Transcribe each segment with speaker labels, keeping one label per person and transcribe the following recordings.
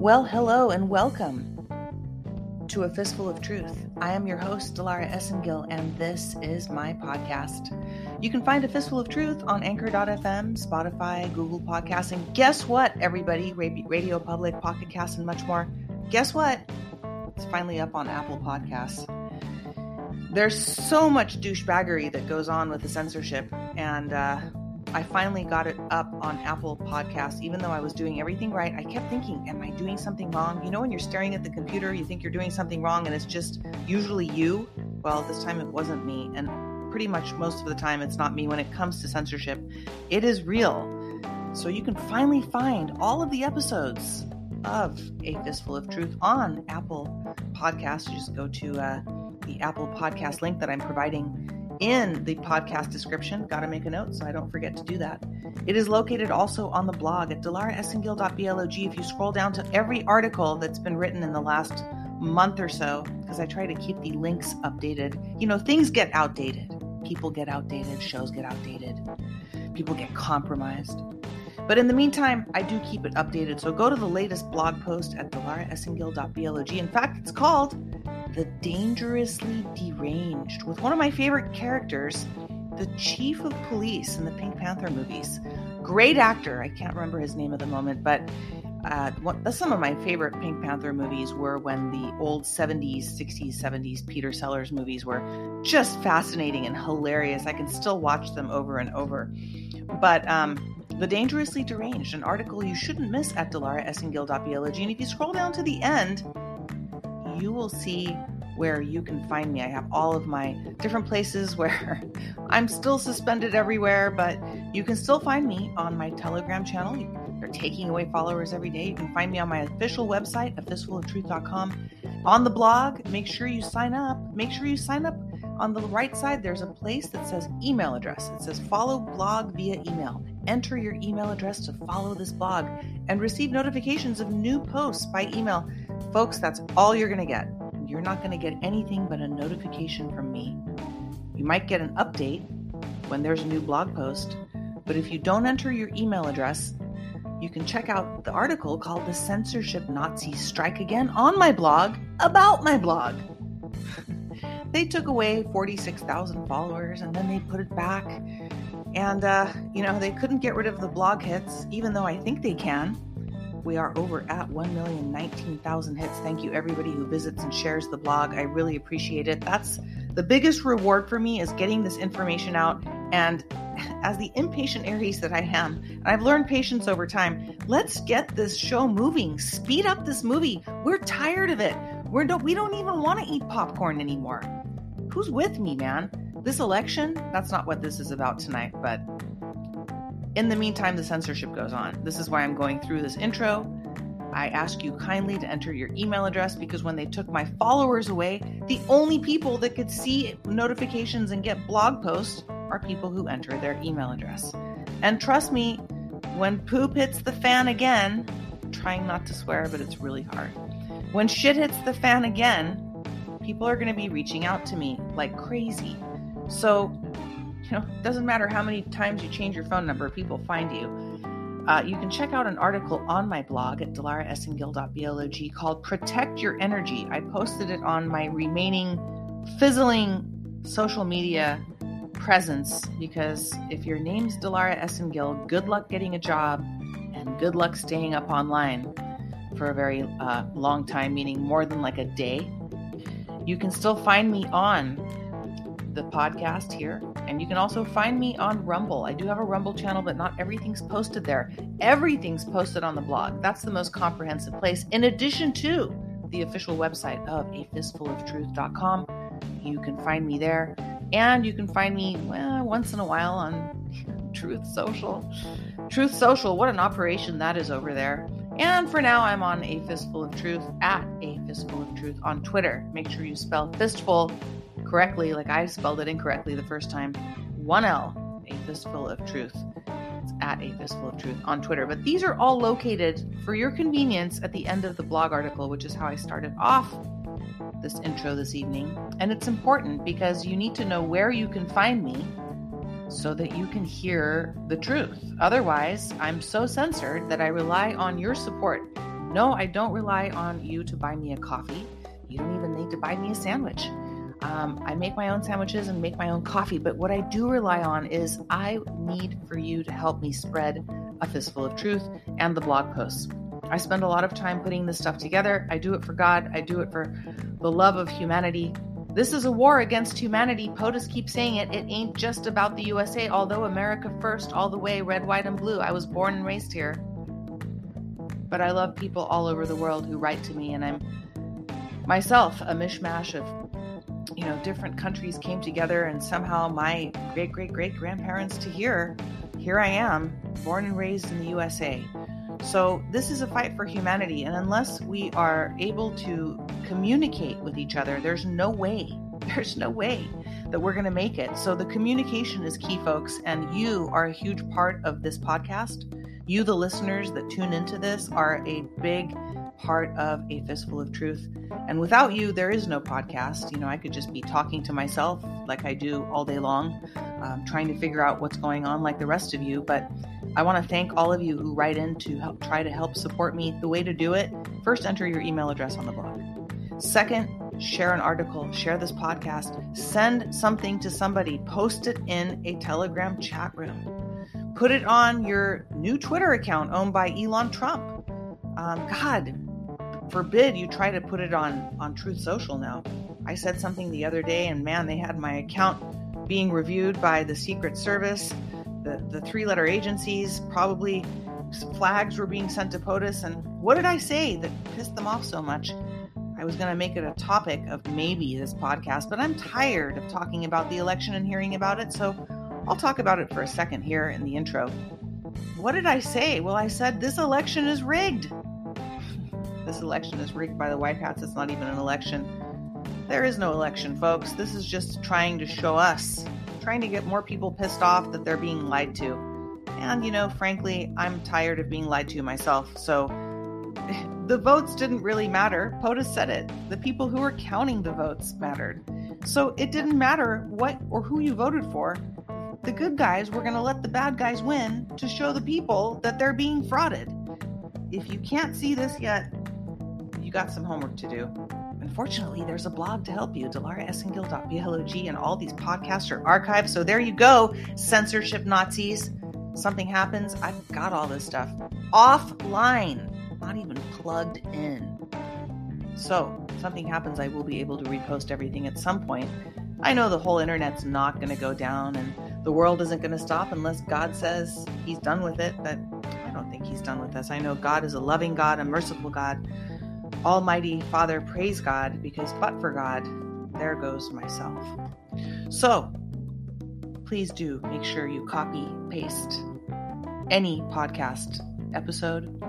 Speaker 1: Well, hello and welcome to A Fistful of Truth. I am your host, Dilara Esengil, and this is my podcast. You can find A Fistful of Truth on Anchor.fm, Spotify, Google Podcasts, and guess what, everybody? Radio Public, Pocket Cast, and much more. Guess what? It's finally up on Apple Podcasts. There's so much douchebaggery that goes on with the censorship, and uh, I finally got it up on Apple Podcasts, even though I was doing everything right. I kept thinking, Am I doing something wrong? You know, when you're staring at the computer, you think you're doing something wrong, and it's just usually you. Well, this time it wasn't me. And pretty much most of the time, it's not me when it comes to censorship. It is real. So you can finally find all of the episodes of A Fistful of Truth on Apple Podcasts. You just go to uh, the Apple Podcast link that I'm providing in the podcast description. Got to make a note so I don't forget to do that. It is located also on the blog at dilaraesengil.blog. If you scroll down to every article that's been written in the last month or so, because I try to keep the links updated. You know, things get outdated. People get outdated, shows get outdated, people get compromised. But in the meantime, I do keep it updated. So go to the latest blog post at dilaraesengil.blog. In fact, it's called the Dangerously Deranged, with one of my favorite characters, the Chief of Police in the Pink Panther movies. Great actor. I can't remember his name at the moment, but uh, some of my favorite Pink Panther movies were when the old 70s, 60s, 70s Peter Sellers movies were just fascinating and hilarious. I can still watch them over and over. But um, The Dangerously Deranged, an article you shouldn't miss at dilaraesengil.blog. And if you scroll down to the end, you will see where you can find me. I have all of my different places where I'm still suspended everywhere, but you can still find me on my Telegram channel. They're taking away followers every day. You can find me on my official website, afistfuloftruth.com. On the blog, make sure you sign up. Make sure you sign up. On the right side, there's a place that says email address. It says follow blog via email. Enter your email address to follow this blog and receive notifications of new posts by email. Folks, that's all you're going to get. You're not going to get anything but a notification from me. You might get an update when there's a new blog post, but if you don't enter your email address, you can check out the article called The Censorship Nazi Strike Again on my blog about my blog. they took away 46,000 followers and then they put it back. And, uh, you know, they couldn't get rid of the blog hits, even though I think they can. We are over at 1,019,000 hits. Thank you, everybody who visits and shares the blog. I really appreciate it. That's the biggest reward for me is getting this information out. And as the impatient Aries that I am, I've learned patience over time, let's get this show moving. Speed up this movie. We're tired of it. We're don't, we don't even want to eat popcorn anymore. Who's with me, man? This election, that's not what this is about tonight, but in the meantime, the censorship goes on. This is why I'm going through this intro. I ask you kindly to enter your email address because when they took my followers away, the only people that could see notifications and get blog posts are people who enter their email address. And trust me, when poop hits the fan again, trying not to swear, but it's really hard. When shit hits the fan again, people are going to be reaching out to me like crazy. So you know, it doesn't matter how many times you change your phone number, people find you. Uh, you can check out an article on my blog at dilaraesengil.blog called Protect Your Energy. I posted it on my remaining fizzling social media presence because if your name's Dilara Esengil, good luck getting a job and good luck staying up online for a very uh, long time, meaning more than like a day. You can still find me on the podcast here. And you can also find me on Rumble. I do have a Rumble channel, but not everything's posted there. Everything's posted on the blog. That's the most comprehensive place, in addition to the official website of a fistfuloftruth.com. You can find me there. And you can find me well, once in a while on Truth Social. Truth Social, what an operation that is over there. And for now, I'm on A Fistful of Truth at A Fistful of Truth on Twitter. Make sure you spell fistful correctly, like I spelled it incorrectly the first time. One L, a fistful of truth. It's at a fistful of truth on Twitter. But these are all located for your convenience at the end of the blog article, which is how I started off this intro this evening. And it's important because you need to know where you can find me so that you can hear the truth. Otherwise, I'm so censored that I rely on your support. No, I don't rely on you to buy me a coffee. You don't even need to buy me a sandwich. Um, I make my own sandwiches and make my own coffee, but what I do rely on is I need for you to help me spread a fistful of truth and the blog posts. I spend a lot of time putting this stuff together. I do it for God, I do it for the love of humanity. This is a war against humanity. POTUS keeps saying it. It ain't just about the USA, although America first, all the way, red, white, and blue. I was born and raised here. But I love people all over the world who write to me, and I'm myself a mishmash of you know different countries came together and somehow my great great great grandparents to here here i am born and raised in the usa so this is a fight for humanity and unless we are able to communicate with each other there's no way there's no way that we're going to make it. So the communication is key folks and you are a huge part of this podcast. You the listeners that tune into this are a big part of A Fistful of Truth. And without you, there is no podcast. You know, I could just be talking to myself like I do all day long, um, trying to figure out what's going on like the rest of you. But I want to thank all of you who write in to help try to help support me. The way to do it first, enter your email address on the blog. Second, share an article, share this podcast, send something to somebody, post it in a Telegram chat room. Put it on your new Twitter account owned by Elon Trump. Um, God, forbid you try to put it on on Truth Social now. I said something the other day, and man, they had my account being reviewed by the Secret Service, the the three letter agencies. Probably flags were being sent to POTUS. And what did I say that pissed them off so much? I was going to make it a topic of maybe this podcast, but I'm tired of talking about the election and hearing about it. So I'll talk about it for a second here in the intro. What did I say? Well, I said this election is rigged this election is rigged by the White Hats. It's not even an election. There is no election, folks. This is just trying to show us, trying to get more people pissed off that they're being lied to. And, you know, frankly, I'm tired of being lied to myself. So the votes didn't really matter. POTUS said it. The people who were counting the votes mattered. So it didn't matter what or who you voted for. The good guys were going to let the bad guys win to show the people that they're being frauded. If you can't see this yet, you got some homework to do. Unfortunately, there's a blog to help you, dilaraesengil.blog, and all these podcasts are archived. So there you go, censorship Nazis. Something happens, I've got all this stuff offline, not even plugged in. So, something happens, I will be able to repost everything at some point. I know the whole internet's not going to go down and the world isn't going to stop unless God says he's done with it, but I don't think he's done with us. I know God is a loving God, a merciful God Almighty Father, praise God, because but for God, there goes myself. So, please do make sure you copy, paste any podcast episode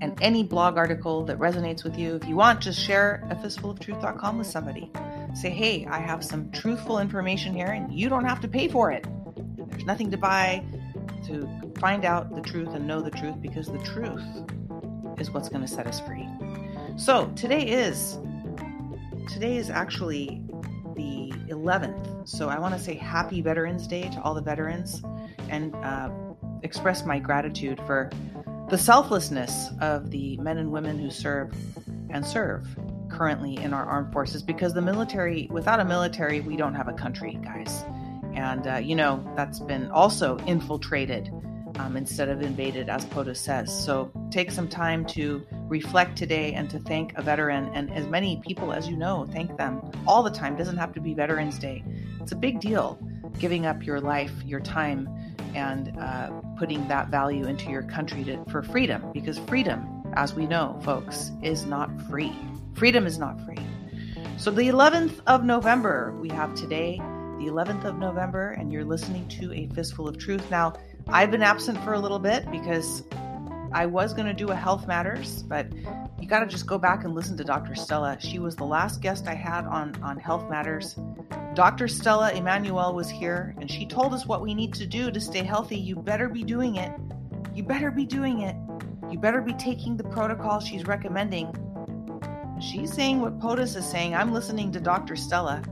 Speaker 1: and any blog article that resonates with you. If you want, just share a fistfuloftruth.com with somebody. Say, hey, I have some truthful information here, and you don't have to pay for it. There's nothing to buy to find out the truth and know the truth because the truth is what's going to set us free. So today is today is actually the 11th. So I want to say Happy Veterans Day to all the veterans and uh, express my gratitude for the selflessness of the men and women who serve and serve currently in our armed forces because the military without a military we don't have a country guys and uh, you know that's been also infiltrated um, instead of invaded, as POTUS says. So take some time to reflect today and to thank a veteran and as many people as you know, thank them all the time. It doesn't have to be Veterans Day. It's a big deal giving up your life, your time, and uh, putting that value into your country to, for freedom because freedom, as we know, folks, is not free. Freedom is not free. So the 11th of November, we have today, the 11th of November, and you're listening to A Fistful of Truth. Now, I've been absent for a little bit because I was going to do a Health Matters, but you got to just go back and listen to Dr. Stella. She was the last guest I had on, on Health Matters. Dr. Stella Immanuel was here, and she told us what we need to do to stay healthy. You better be doing it. You better be doing it. You better be taking the protocol she's recommending. She's saying what POTUS is saying. I'm listening to Dr. Stella.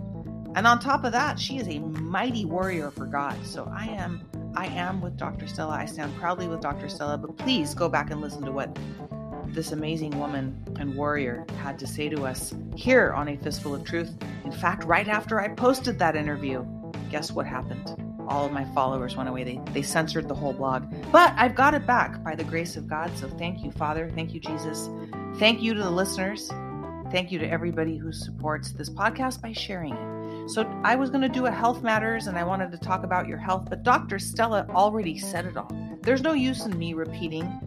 Speaker 1: And on top of that, she is a mighty warrior for God. So I am I am with Dr. Stella. I stand proudly with Dr. Stella, but please go back and listen to what this amazing woman and warrior had to say to us here on A Fistful of Truth. In fact, right after I posted that interview, guess what happened? All of my followers went away. They, they censored the whole blog. But I've got it back by the grace of God. So thank you, Father. Thank you, Jesus. Thank you to the listeners. Thank you to everybody who supports this podcast by sharing it. So I was going to do a health matters and I wanted to talk about your health, but Dr. Stella already said it all. There's no use in me repeating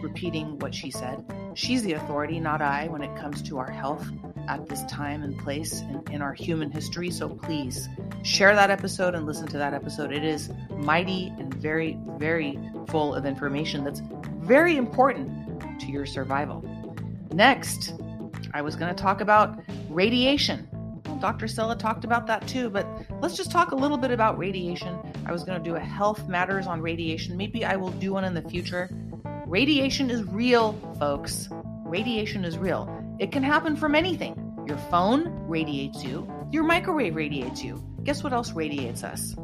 Speaker 1: repeating what she said. She's the authority, not I, when it comes to our health at this time and place in, in, our human history. So please share that episode and listen to that episode. It is mighty and very, very full of information that's very important to your survival. Next, I was going to talk about radiation. Dr. Stella talked about that too, but let's just talk a little bit about radiation. I was going to do a health matters on radiation. Maybe I will do one in the future. Radiation is real, folks. Radiation is real. It can happen from anything. Your phone radiates you, your microwave radiates you. Guess what else radiates us?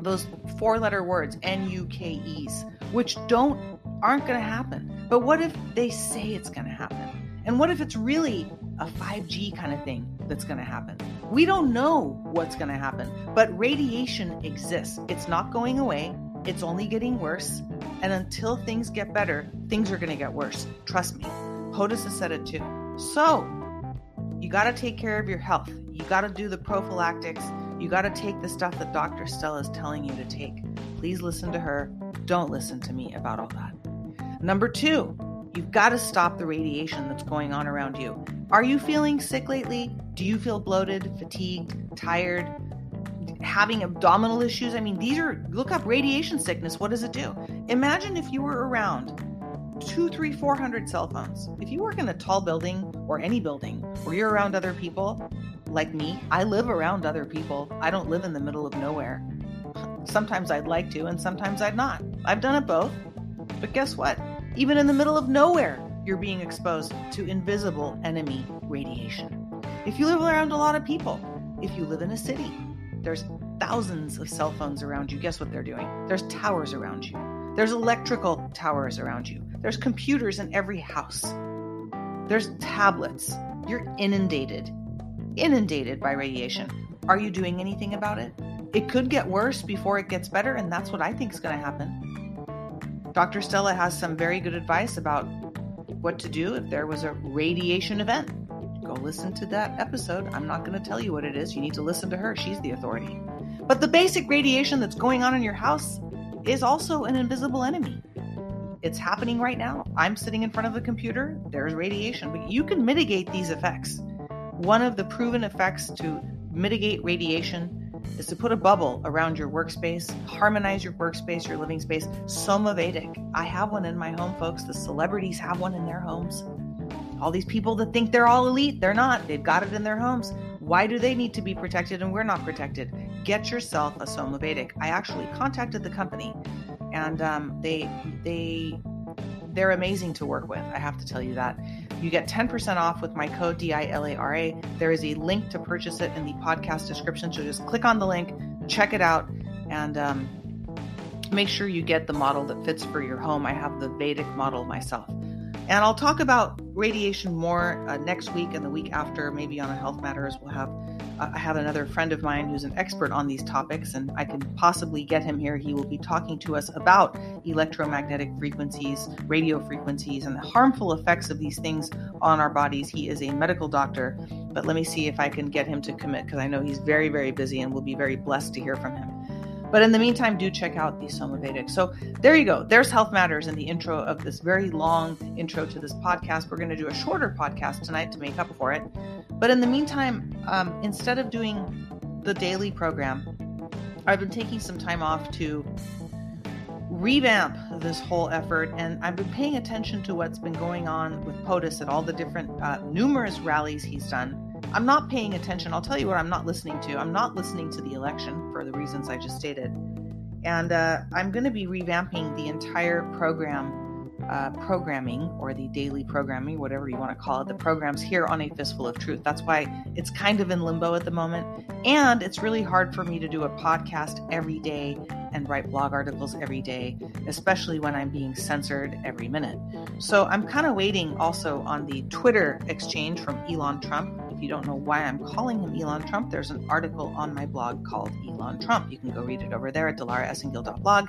Speaker 1: Those four letter words, N U K E's, which don't aren't going to happen. But what if they say it's going to happen? And what if it's really a 5G kind of thing that's going to happen? We don't know what's going to happen, but radiation exists. It's not going away, it's only getting worse. And until things get better, things are going to get worse. Trust me. POTUS has said it too. So, you got to take care of your health. You got to do the prophylactics. You got to take the stuff that Dr. Stella is telling you to take. Please listen to her. Don't listen to me about all that. Number two, you've got to stop the radiation that's going on around you. Are you feeling sick lately? Do you feel bloated, fatigued, tired, having abdominal issues? I mean, these are, look up radiation sickness. What does it do? Imagine if you were around two, three, four hundred cell phones. If you work in a tall building or any building where you're around other people, like me, I live around other people. I don't live in the middle of nowhere. Sometimes I'd like to, and sometimes I'd not. I've done it both. But guess what? Even in the middle of nowhere, you're being exposed to invisible enemy radiation. If you live around a lot of people, if you live in a city, there's thousands of cell phones around you. Guess what they're doing? There's towers around you. There's electrical towers around you. There's computers in every house. There's tablets. You're inundated, inundated by radiation. Are you doing anything about it? It could get worse before it gets better, and that's what I think is going to happen. Dr. Stella has some very good advice about what to do if there was a radiation event. Go listen to that episode. I'm not going to tell you what it is. You need to listen to her. She's the authority. But the basic radiation that's going on in your house is also an invisible enemy. It's happening right now. I'm sitting in front of the computer, there's radiation, but you can mitigate these effects. One of the proven effects to mitigate radiation is to put a bubble around your workspace, harmonize your workspace, your living space. Somavedic. I have one in my home, folks. The celebrities have one in their homes. All these people that think they're all elite, they're not. They've got it in their homes. Why do they need to be protected and we're not protected? Get yourself a Somavedic. I actually contacted the company and um, they they they're amazing to work with. I have to tell you that. You get 10% off with my code DILARA. There is a link to purchase it in the podcast description. So just click on the link, check it out, and um, make sure you get the model that fits for your home. I have the Vedic model myself. And I'll talk about radiation more uh, next week and the week after, maybe on a health matters. We'll have I have another friend of mine who's an expert on these topics, and I can possibly get him here. He will be talking to us about electromagnetic frequencies, radio frequencies, and the harmful effects of these things on our bodies. He is a medical doctor, but let me see if I can get him to commit because I know he's very, very busy, and we'll be very blessed to hear from him. But in the meantime, do check out the Somavedic. So there you go. There's Health Matters in the intro of this very long intro to this podcast. We're going to do a shorter podcast tonight to make up for it. But in the meantime, um, instead of doing the daily program, I've been taking some time off to revamp this whole effort and I've been paying attention to what's been going on with POTUS at all the different uh, numerous rallies he's done I'm not paying attention. I'll tell you what I'm not listening to. I'm not listening to the election for the reasons I just stated. And uh, I'm going to be revamping the entire program uh, programming or the daily programming, whatever you want to call it, the programs here on A Fistful of Truth. That's why it's kind of in limbo at the moment. And it's really hard for me to do a podcast every day and write blog articles every day, especially when I'm being censored every minute. So I'm kind of waiting also on the Twitter exchange from Elon Trump. If you don't know why I'm calling him Elon Trump, there's an article on my blog called Elon Trump. You can go read it over there at dilaraesengil.blog.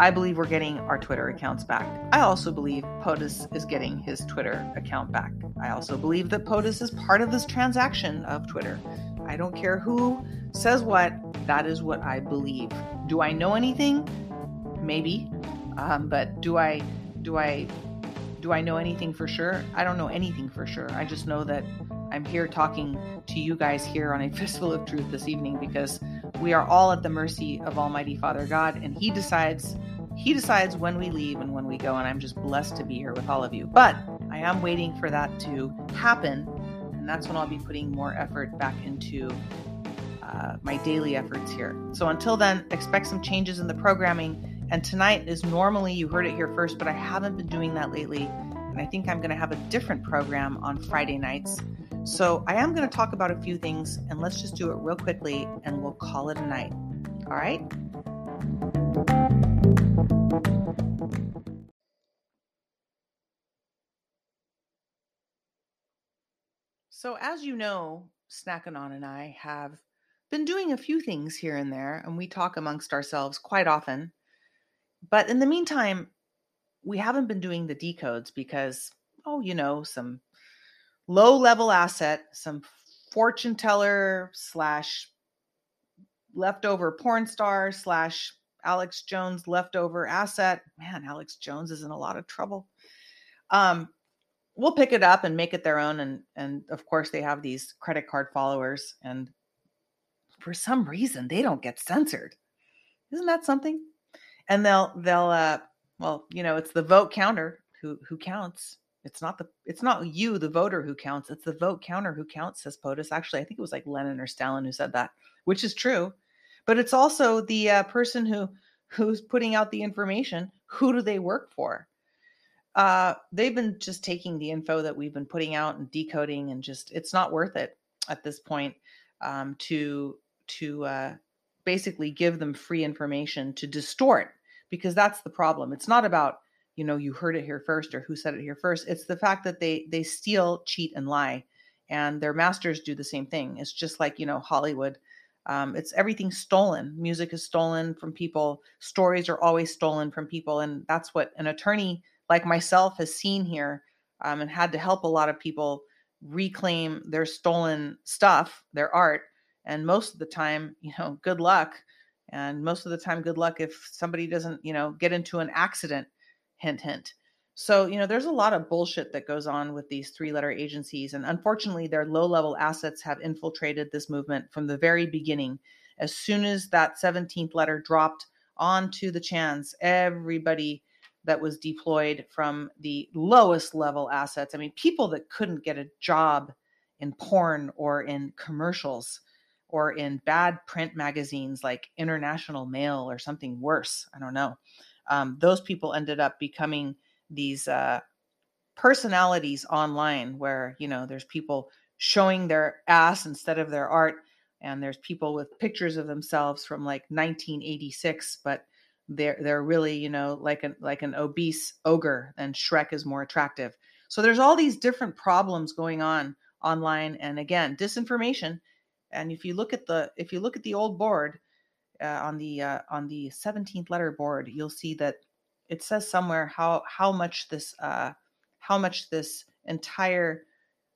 Speaker 1: I believe we're getting our Twitter accounts back. I also believe POTUS is getting his Twitter account back. I also believe that POTUS is part of this transaction of Twitter. I don't care who says what, that is what I believe. Do I know anything? Maybe. Um, but do I do I do I know anything for sure? I don't know anything for sure. I just know that I'm here talking to you guys here on a fistful of truth this evening because we are all at the mercy of Almighty Father God, and He decides he decides when we leave and when we go, and I'm just blessed to be here with all of you. But I am waiting for that to happen, and that's when I'll be putting more effort back into uh, my daily efforts here. So until then, expect some changes in the programming. And tonight is normally, you heard it here first, but I haven't been doing that lately. And I think I'm going to have a different program on Friday nights. So I am going to talk about a few things, and let's just do it real quickly, and we'll call it a night. All right? So, as you know, Snackanon and I have been doing a few things here and there, and we talk amongst ourselves quite often. But in the meantime, we haven't been doing the decodes because, oh, you know, some low level asset, some fortune teller slash leftover porn star slash Alex Jones leftover asset. Man, Alex Jones is in a lot of trouble. Um, we'll pick it up and make it their own, and and of course they have these credit card followers, and for some reason they don't get censored. Isn't that something? And they'll they'll uh well, you know, it's the vote counter who who counts. It's not the it's not you, the voter, who counts. It's the vote counter who counts, says POTUS. Actually, I think it was like Lenin or Stalin who said that, which is true but it's also the uh, person who who's putting out the information who do they work for? Uh, they've been just taking the info that we've been putting out and decoding and just it's not worth it at this point um, to to uh, basically give them free information to distort because that's the problem. It's not about you know you heard it here first or who said it here first. It's the fact that they they steal cheat and lie and their masters do the same thing. It's just like you know hollywood um, it's everything stolen. Music is stolen from people. Stories are always stolen from people, and that's what an attorney like myself has seen here, um, and had to help a lot of people reclaim their stolen stuff, their art. And most of the time, you know, good luck. And most of the time, good luck if somebody doesn't, you know, get into an accident. Hint, hint. So, you know, there's a lot of bullshit that goes on with these three letter agencies. And unfortunately, their low level assets have infiltrated this movement from the very beginning. As soon as that 17th letter dropped onto the chans, everybody that was deployed from the lowest level assets, I mean, people that couldn't get a job in porn or in commercials or in bad print magazines like International Male or something worse, I don't know. Um, those people ended up becoming these uh, personalities online where you know there's people showing their ass instead of their art and there's people with pictures of themselves from like 1986 but they're they're really you know like an like an obese ogre and shrek is more attractive. So there's all these different problems going on online and again disinformation. And if you look at the if you look at the old board uh, on the uh, on the 17th letter board you'll see that it says somewhere how how much this uh, how much this entire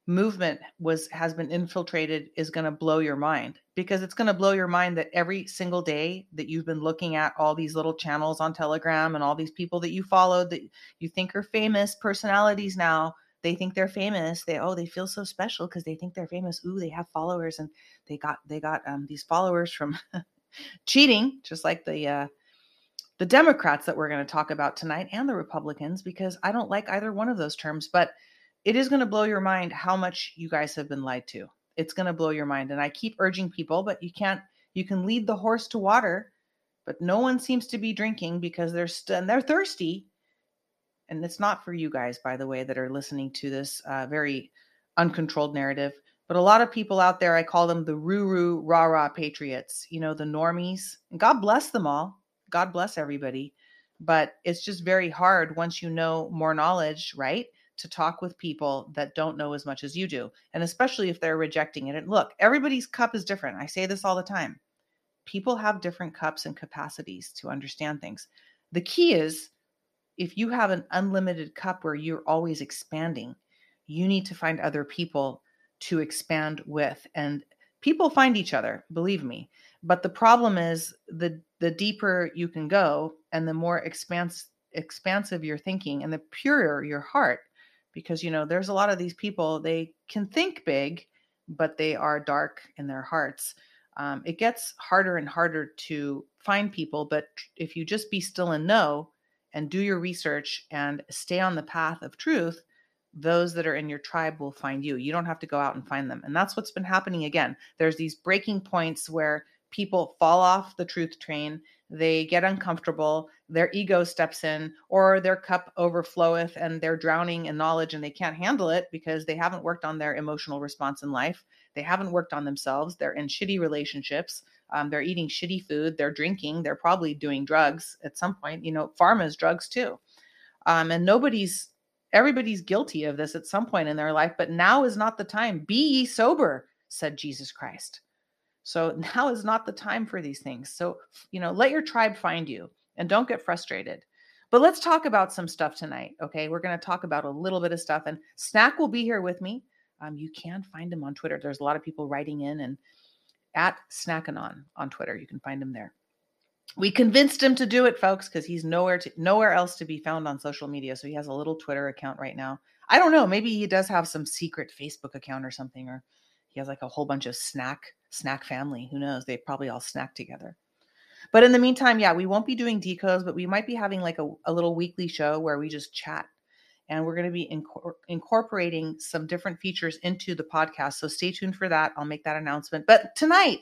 Speaker 1: movement was has been infiltrated is going to blow your mind because it's going to blow your mind that every single day that you've been looking at all these little channels on telegram and all these people that you followed that you think are famous personalities now they think they're famous they oh they feel so special because they think they're famous. Ooh they have followers and they got they got um, these followers from cheating just like the uh, the Democrats that we're going to talk about tonight and the Republicans because I don't like either one of those terms, but it is going to blow your mind how much you guys have been lied to. It's going to blow your mind. And I keep urging people, but you can't, you can lead the horse to water, but no one seems to be drinking because they're st- and they're thirsty. and it's not for you guys, by the way, that are listening to this uh, very uncontrolled narrative, but a lot of people out there, I call them the roo rah rah patriots, you know, the normies. And God bless them all. God bless everybody. But it's just very hard once you know more knowledge, right? To talk with people that don't know as much as you do. And especially if they're rejecting it. And look, everybody's cup is different. I say this all the time. People have different cups and capacities to understand things. The key is if you have an unlimited cup where you're always expanding, you need to find other people to expand with. And people find each other, believe me. But the problem is the the deeper you can go and the more expanse, expansive your thinking and the purer your heart because you know there's a lot of these people they can think big but they are dark in their hearts um, it gets harder and harder to find people but if you just be still and know and do your research and stay on the path of truth, those that are in your tribe will find you. You don't have to go out and find them. And that's what's been happening again. There's these breaking points where people fall off the truth train, they get uncomfortable, their ego steps in, or their cup overfloweth and they're drowning in knowledge and they can't handle it because they haven't worked on their emotional response in life. They haven't worked on themselves. They're in shitty relationships. Um, they're eating shitty food. They're drinking. They're probably doing drugs at some point. You know, pharma is drugs too. Um, and nobody's, everybody's guilty of this at some point in their life, but now is not the time. Be ye sober, said Jesus Christ. So now is not the time for these things. So, you know, let your tribe find you and don't get frustrated. But let's talk about some stuff tonight. Okay. We're going to talk about a little bit of stuff, and Snack will be here with me. Um, you can find him on Twitter. There's a lot of people writing in and at Snackanon on Twitter. You can find him there. We convinced him to do it, folks, because he's nowhere to nowhere else to be found on social media. So he has a little Twitter account right now. I don't know. Maybe he does have some secret Facebook account or something, or he has like a whole bunch of snack snack family. Who knows? They probably all snack together. But in the meantime, yeah, we won't be doing decodes, but we might be having like a, a little weekly show where we just chat and we're going to be incor- incorporating some different features into the podcast. So stay tuned for that. I'll make that announcement. But tonight,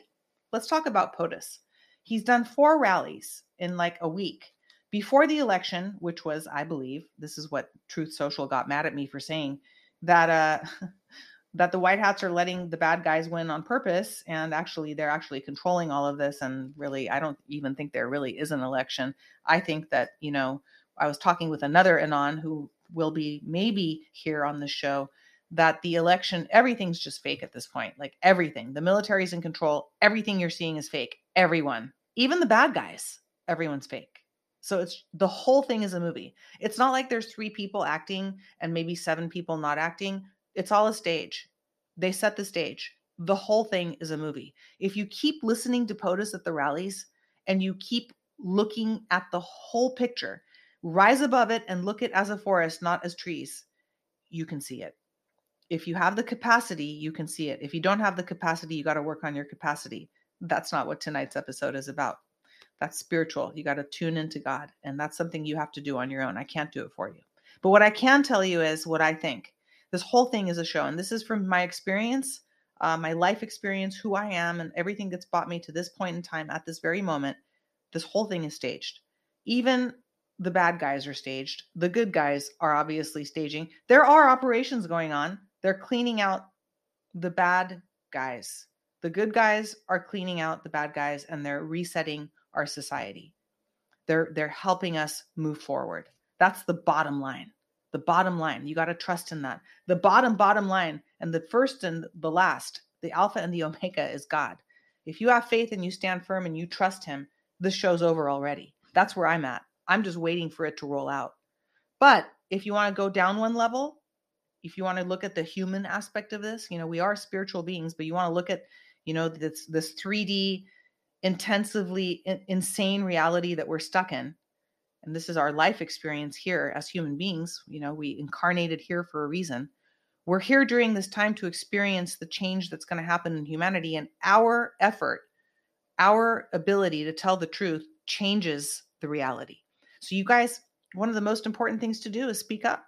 Speaker 1: let's talk about POTUS. He's done four rallies in like a week before the election, which was, I believe, this is what Truth Social got mad at me for saying that uh that the white hats are letting the bad guys win on purpose and actually they're actually controlling all of this and really I don't even think there really is an election. I think that, you know, I was talking with another Anon who will be maybe here on the show that the election everything's just fake at this point like everything. The military's in control. Everything you're seeing is fake. Everyone. Even the bad guys everyone's fake. So it's the whole thing is a movie. It's not like there's three people acting and maybe seven people not acting. It's all a stage. They set the stage. The whole thing is a movie. If you keep listening to potus at the rallies and you keep looking at the whole picture rise above it and look at it as a forest, not as trees, you can see it. If you have the capacity, you can see it. If you don't have the capacity, you got to work on your capacity. That's not what tonight's episode is about. That's spiritual. You got to tune into God. And that's something you have to do on your own. I can't do it for you. But what I can tell you is what I think. This whole thing is a show. And this is from my experience, uh, my life experience, who I am, and everything that's brought me to this point in time at this very moment. This whole thing is staged. Even the bad guys are staged. The good guys are obviously staging. There are operations going on. They're cleaning out the bad guys. The good guys are cleaning out the bad guys and they're resetting our society. They're they're helping us move forward. That's the bottom line. The bottom line. You got to trust in that. The bottom bottom line and the first and the last, the alpha and the omega is God. If you have faith and you stand firm and you trust him, this show's over already. That's where I'm at. I'm just waiting for it to roll out. But if you want to go down one level, if you want to look at the human aspect of this, you know, we are spiritual beings, but you want to look at, you know, this this 3D intensively in, insane reality that we're stuck in. And this is our life experience here as human beings. You know, we incarnated here for a reason. We're here during this time to experience the change that's going to happen in humanity. And our effort, our ability to tell the truth changes the reality. So, you guys, one of the most important things to do is speak up.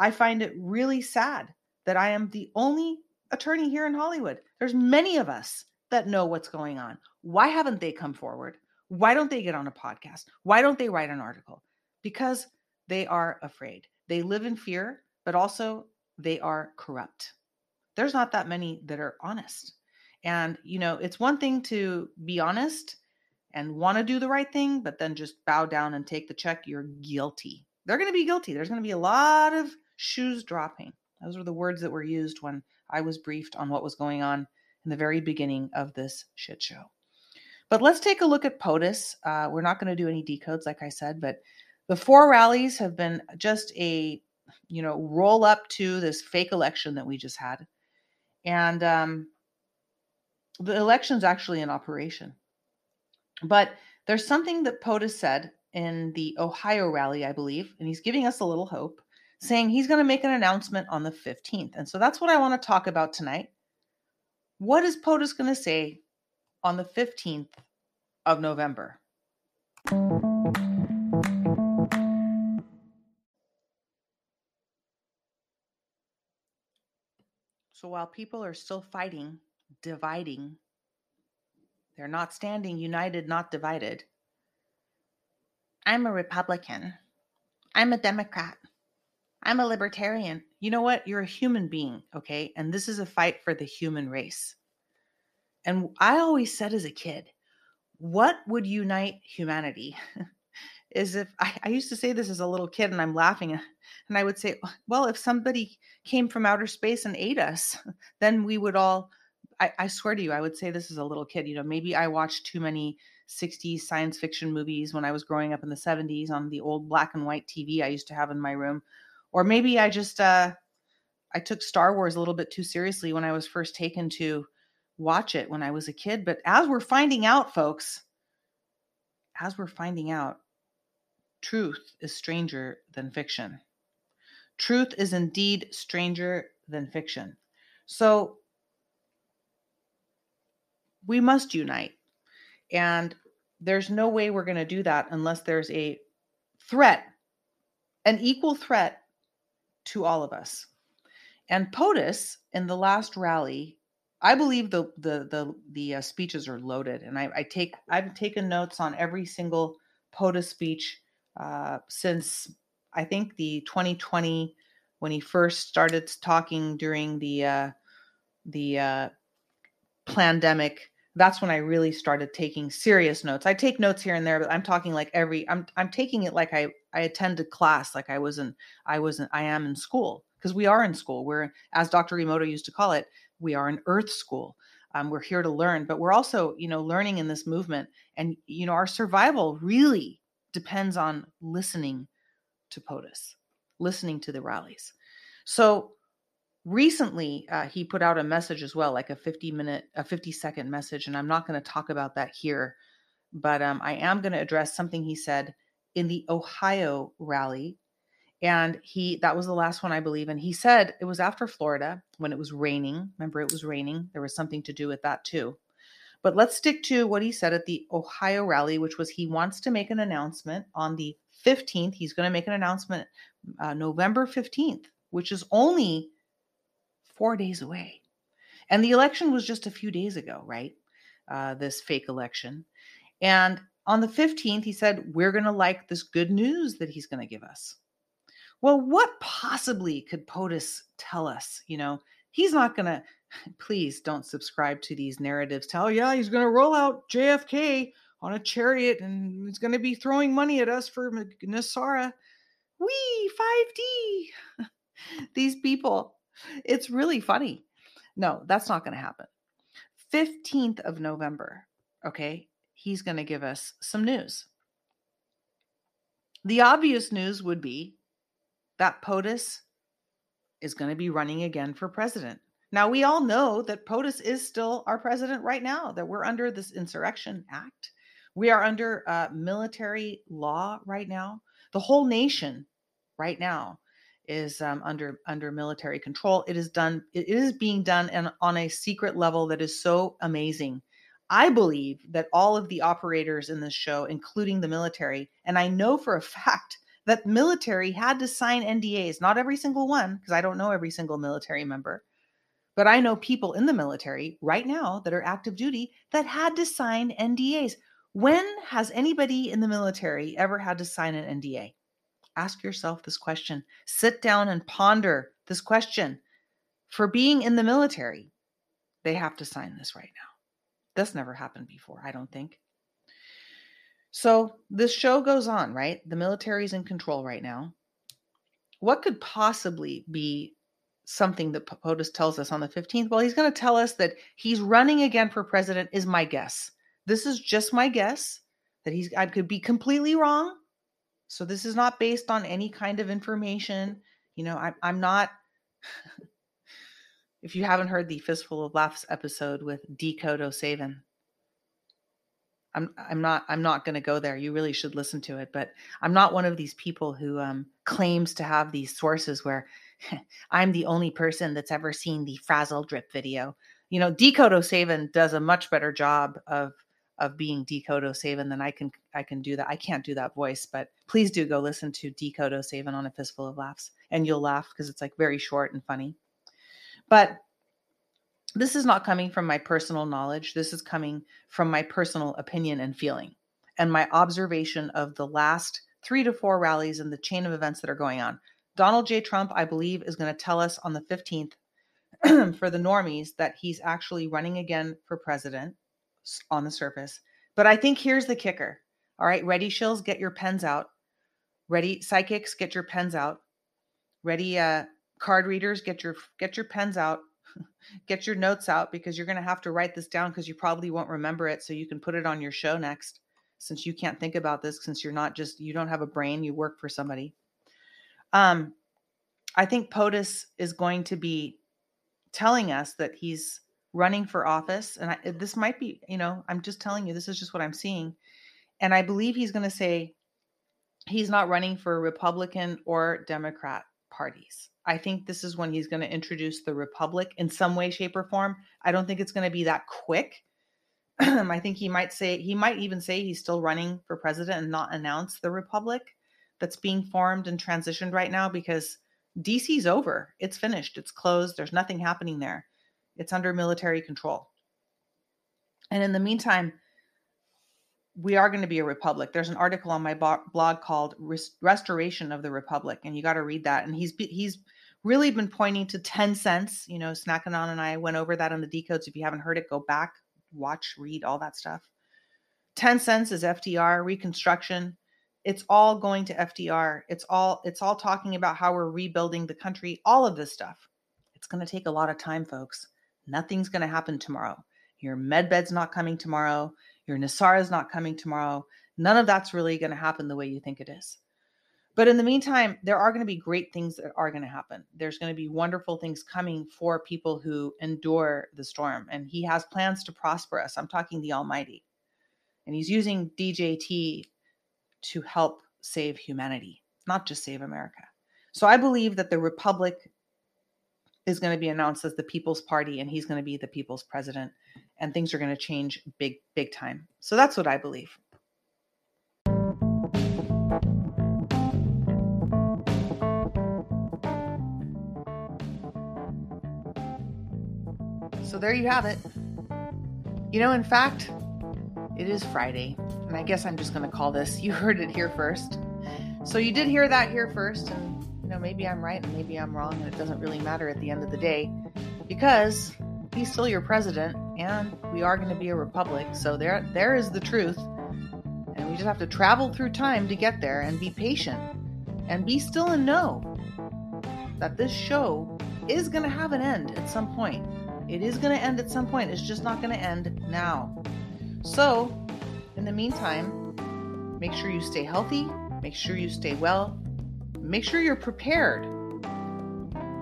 Speaker 1: I find it really sad that I am the only attorney here in Hollywood. There's many of us that know what's going on. Why haven't they come forward? Why don't they get on a podcast? Why don't they write an article? Because they are afraid. They live in fear, but also they are corrupt. There's not that many that are honest. And, you know, it's one thing to be honest and want to do the right thing, but then just bow down and take the check. You're guilty. They're going to be guilty. There's going to be a lot of shoes dropping. Those were the words that were used when I was briefed on what was going on in the very beginning of this shit show. But let's take a look at POTUS. Uh, we're not going to do any decodes, like I said, but the four rallies have been just a you know roll up to this fake election that we just had, and um, the election's actually in operation. But there's something that POTUS said in the Ohio rally, I believe, and he's giving us a little hope, saying he's going to make an announcement on the 15th. And so that's what I want to talk about tonight. What is POTUS going to say on the 15th of November? So while people are still fighting, dividing, they're not standing united, not divided. I'm a Republican. I'm a Democrat. I'm a libertarian. You know what? You're a human being, okay? And this is a fight for the human race. And I always said as a kid, what would unite humanity? is if I, I, used to say this as a little kid and I'm laughing and I would say, oh, well, if somebody came from outer space and ate us, then we would all, I, I swear to you, I would say this as a little kid. You know, maybe I watched too many 60s science fiction movies when I was growing up in the 70s on the old black and white TV I used to have in my room. Or maybe I just, uh, I took Star Wars a little bit too seriously when I was first taken to watch it when I was a kid. But as we're finding out, folks, as we're finding out, truth is stranger than fiction. Truth is indeed stranger than fiction. So we must unite. And there's no way we're going to do that unless there's a threat, an equal threat to all of us. And POTUS in the last rally, I believe the the the the uh, speeches are loaded, and I, I take I've taken notes on every single POTUS speech uh, since I think the 2020 when he first started talking during the uh, the uh, pandemic. That's when I really started taking serious notes. I take notes here and there, but I'm talking like every I'm I'm taking it like I I attended class, like I wasn't I wasn't I am in school because we are in school. We're as Dr. Emoto used to call it, we are in Earth School. Um, we're here to learn, but we're also you know learning in this movement, and you know our survival really depends on listening to POTUS, listening to the rallies. So recently, uh, he put out a message as well, like a 50 minute, a 50 second message. And I'm not going to talk about that here, but um, I am going to address something he said in the Ohio rally. And he, that was the last one, I believe. And he said it was after Florida when it was raining. Remember, it was raining. There was something to do with that too. But let's stick to what he said at the Ohio rally, which was he wants to make an announcement on the 15th. He's going to make an announcement uh, November 15th, which is only four days away. And the election was just a few days ago, right? Uh, this fake election. And on the 15th, he said, We're going to like this good news that he's going to give us. Well, what possibly could POTUS tell us? You know, he's not going to please don't subscribe to these narratives. Tell, yeah, he's going to roll out JFK on a chariot and he's going to be throwing money at us for NESARA. Wee, 5D. these people, it's really funny. No, that's not going to happen. 15th of November, okay, he's going to give us some news. The obvious news would be that POTUS is going to be running again for president. Now, we all know that POTUS is still our president right now, that we're under this Insurrection Act. We are under uh, military law right now. The whole nation right now is um, under under military control. It is done. It is being done and on a secret level that is so amazing. I believe that all of the operators in this show, including the military, and I know for a fact that military had to sign NDAs. Not every single one, because I don't know every single military member, but I know people in the military right now that are active duty that had to sign NDAs. When has anybody in the military ever had to sign an NDA? Ask yourself this question. Sit down and ponder this question. For being in the military, they have to sign this right now. This never happened before, I don't think. So this show goes on, right? The military is in control right now. What could possibly be something that POTUS tells us on the 15th? Well, he's going to tell us that he's running again for president, is my guess. This is just my guess that he's, I could be completely wrong. So this is not based on any kind of information. You know, I, I'm not, if you haven't heard the Fistful of Laughs episode with Decode O'Savin, I'm I'm not I'm not going to go there. You really should listen to it, but I'm not one of these people who um, claims to have these sources where I'm the only person that's ever seen the Frazzle drip video. You know, Decode O'Savin does a much better job of of being Decode O'Savin then I can I can do that. I can't do that voice, but please do go listen to Decode O'Savin on a fistful of laughs, and you'll laugh because it's like very short and funny. But this is not coming from my personal knowledge. This is coming from my personal opinion and feeling and my observation of the last three to four rallies and the chain of events that are going on. Donald J. Trump, I believe, is going to tell us on the 15th for the normies that he's actually running again for president on the surface. But I think here's the kicker. All right, ready, shills, get your pens out. Ready, psychics, get your pens out. Ready, uh, card readers, get your get your pens out get your notes out because you're going to have to write this down because you probably won't remember it so you can put it on your show next since you can't think about this since you're not just you don't have a brain you work for somebody um i think potus is going to be telling us that he's running for office and I, this might be you know i'm just telling you this is just what i'm seeing and i believe he's going to say he's not running for republican or democrat parties I think this is when he's going to introduce the republic in some way, shape, or form. I don't think it's going to be that quick. I think he might say, he might even say he's still running for president and not announce the republic that's being formed and transitioned right now because DC's over. It's finished. It's closed. There's nothing happening there. It's under military control. And in the meantime, we are going to be a republic. There's an article on my blog called "Restoration of the Republic," and you got to read that. And he's he's really been pointing to 10 cents. You know, Snackanon and I went over that on the decodes. If you haven't heard it, go back, watch, read all that stuff. 10 cents is FDR reconstruction. It's all going to FDR. It's all it's all talking about how we're rebuilding the country. All of this stuff. It's going to take a lot of time, folks. Nothing's going to happen tomorrow. Your medbed's not coming tomorrow your NESARA is not coming tomorrow. None of that's really going to happen the way you think it is. But in the meantime, there are going to be great things that are going to happen. There's going to be wonderful things coming for people who endure the storm. And he has plans to prosper us. I'm talking the Almighty. And he's using DJT to help save humanity, not just save America. So I believe that the Republic is going to be announced as the People's Party and he's going to be the People's President and things are going to change big, big time. So that's what I believe. So there you have it. You know, in fact, it is Friday, and I guess I'm just going to call this You Heard It Here First. So you did hear that here first, and know, maybe I'm right and maybe I'm wrong, and it doesn't really matter at the end of the day because he's still your president, and we are going to be a republic. So there, there is the truth, and we just have to travel through time to get there, and be patient, and be still and know that this show is going to have an end at some point. It is going to end at some point. It's just not going to end now. So, in the meantime, make sure you stay healthy, make sure you stay well, make sure you're prepared.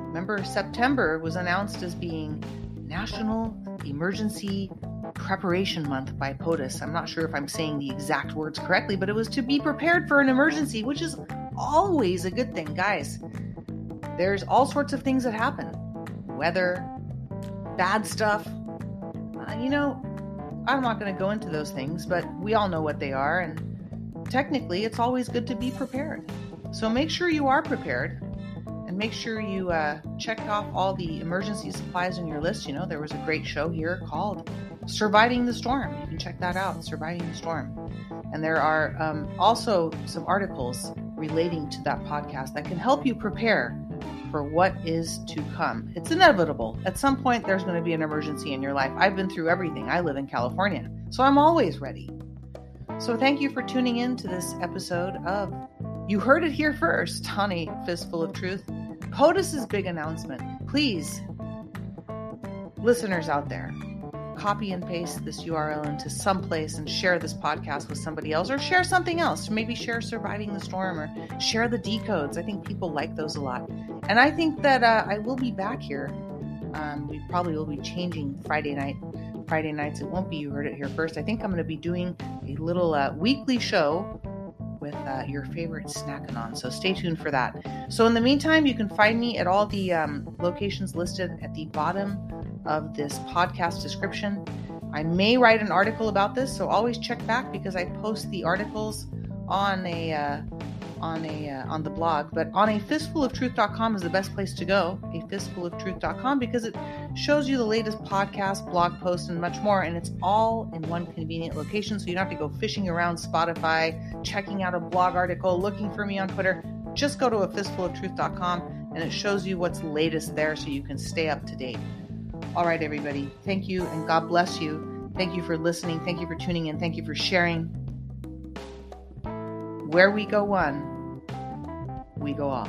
Speaker 1: Remember, September was announced as being National Emergency Preparation Month by POTUS. I'm not sure if I'm saying the exact words correctly, but it was to be prepared for an emergency, which is always a good thing, guys. There's all sorts of things that happen weather, bad stuff. Uh, you know, I'm not going to go into those things, but we all know what they are, and technically, it's always good to be prepared. So make sure you are prepared and make sure you uh, check off all the emergency supplies on your list. You know, there was a great show here called Surviving the Storm. You can check that out, Surviving the Storm. And there are um, also some articles relating to that podcast that can help you prepare for what is to come. It's inevitable. At some point, there's going to be an emergency in your life. I've been through everything. I live in California, so I'm always ready. So, thank you for tuning in to this episode of You Heard It Here First on a Fistful of Truth. POTUS's big announcement. Please, listeners out there, copy and paste this URL into some place and share this podcast with somebody else or share something else. Maybe share Surviving the Storm or share the decodes. I think people like those a lot. And I think that uh, I will be back here. Um, we probably will be changing Friday night. Friday nights, it won't be You Heard It Here First. I think I'm going to be doing a little uh, weekly show with uh, your favorite Snackanon. So stay tuned for that. So in the meantime, you can find me at all the um, locations listed at the bottom of this podcast description. I may write an article about this, so always check back because I post the articles on a uh, on a uh, on the blog, but on a fistfuloftruth.com is the best place to go. A fistfuloftruth.com because it shows you the latest podcast, blog posts, and much more, and it's all in one convenient location, so you don't have to go fishing around Spotify, checking out a blog article, looking for me on Twitter. Just go to a fistfuloftruth.com, and it shows you what's latest there, so you can stay up to date. All right, everybody. Thank you, and God bless you. Thank you for listening. Thank you for tuning in. Thank you for sharing where we go one, we go all.